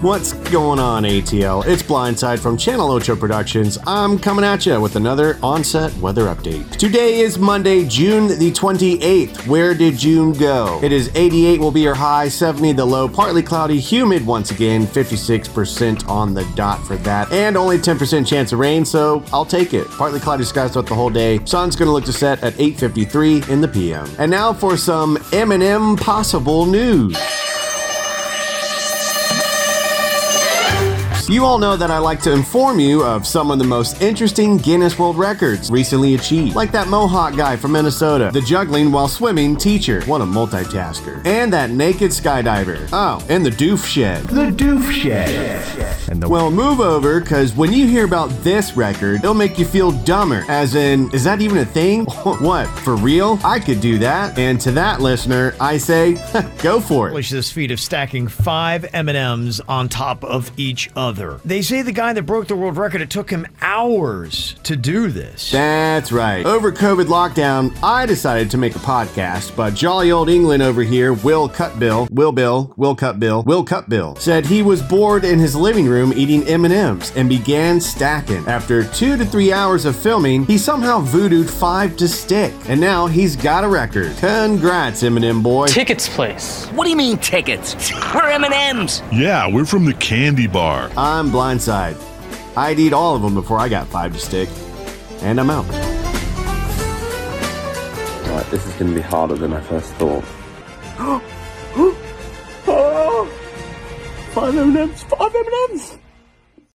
What's going on, ATL? It's Blindside from Channel Ocho Productions. I'm coming at you with another onset weather update. Today is Monday, June the 28th. Where did June go? It is 88 will be your high, 70 the low, partly cloudy, humid once again, 56% on the dot for that, and only 10% chance of rain, so I'll take it. Partly cloudy skies throughout the whole day. Sun's gonna look to set at 8:53 in the PM. And now for some M&M possible news. You all know that I like to inform you of some of the most interesting Guinness World Records recently achieved, like that Mohawk guy from Minnesota, the juggling while swimming teacher, what a multitasker, and that naked skydiver. Oh, and the doof shed. The doof shed. And the well, move over, because when you hear about this record, it'll make you feel dumber. As in, is that even a thing? what, for real? I could do that. And to that listener, I say, go for it. Accomplish this feat of stacking five M&Ms on top of each other. They say the guy that broke the world record, it took him hours to do this. That's right. Over COVID lockdown, I decided to make a podcast, but jolly old England over here, Will Cutbill, Will Bill, Will Cutbill, Will Cutbill, said he was bored in his living room eating M&Ms and began stacking. After two to three hours of filming, he somehow voodooed five to stick, and now he's got a record. Congrats, M&M boy. Tickets place. What do you mean tickets? We're M&M's. Yeah, we're from the candy bar. I'm blindside. I'd eat all of them before I got five to stick. And I'm out. Right, this is going to be harder than I first thought. Five M&Ms, five M&Ms.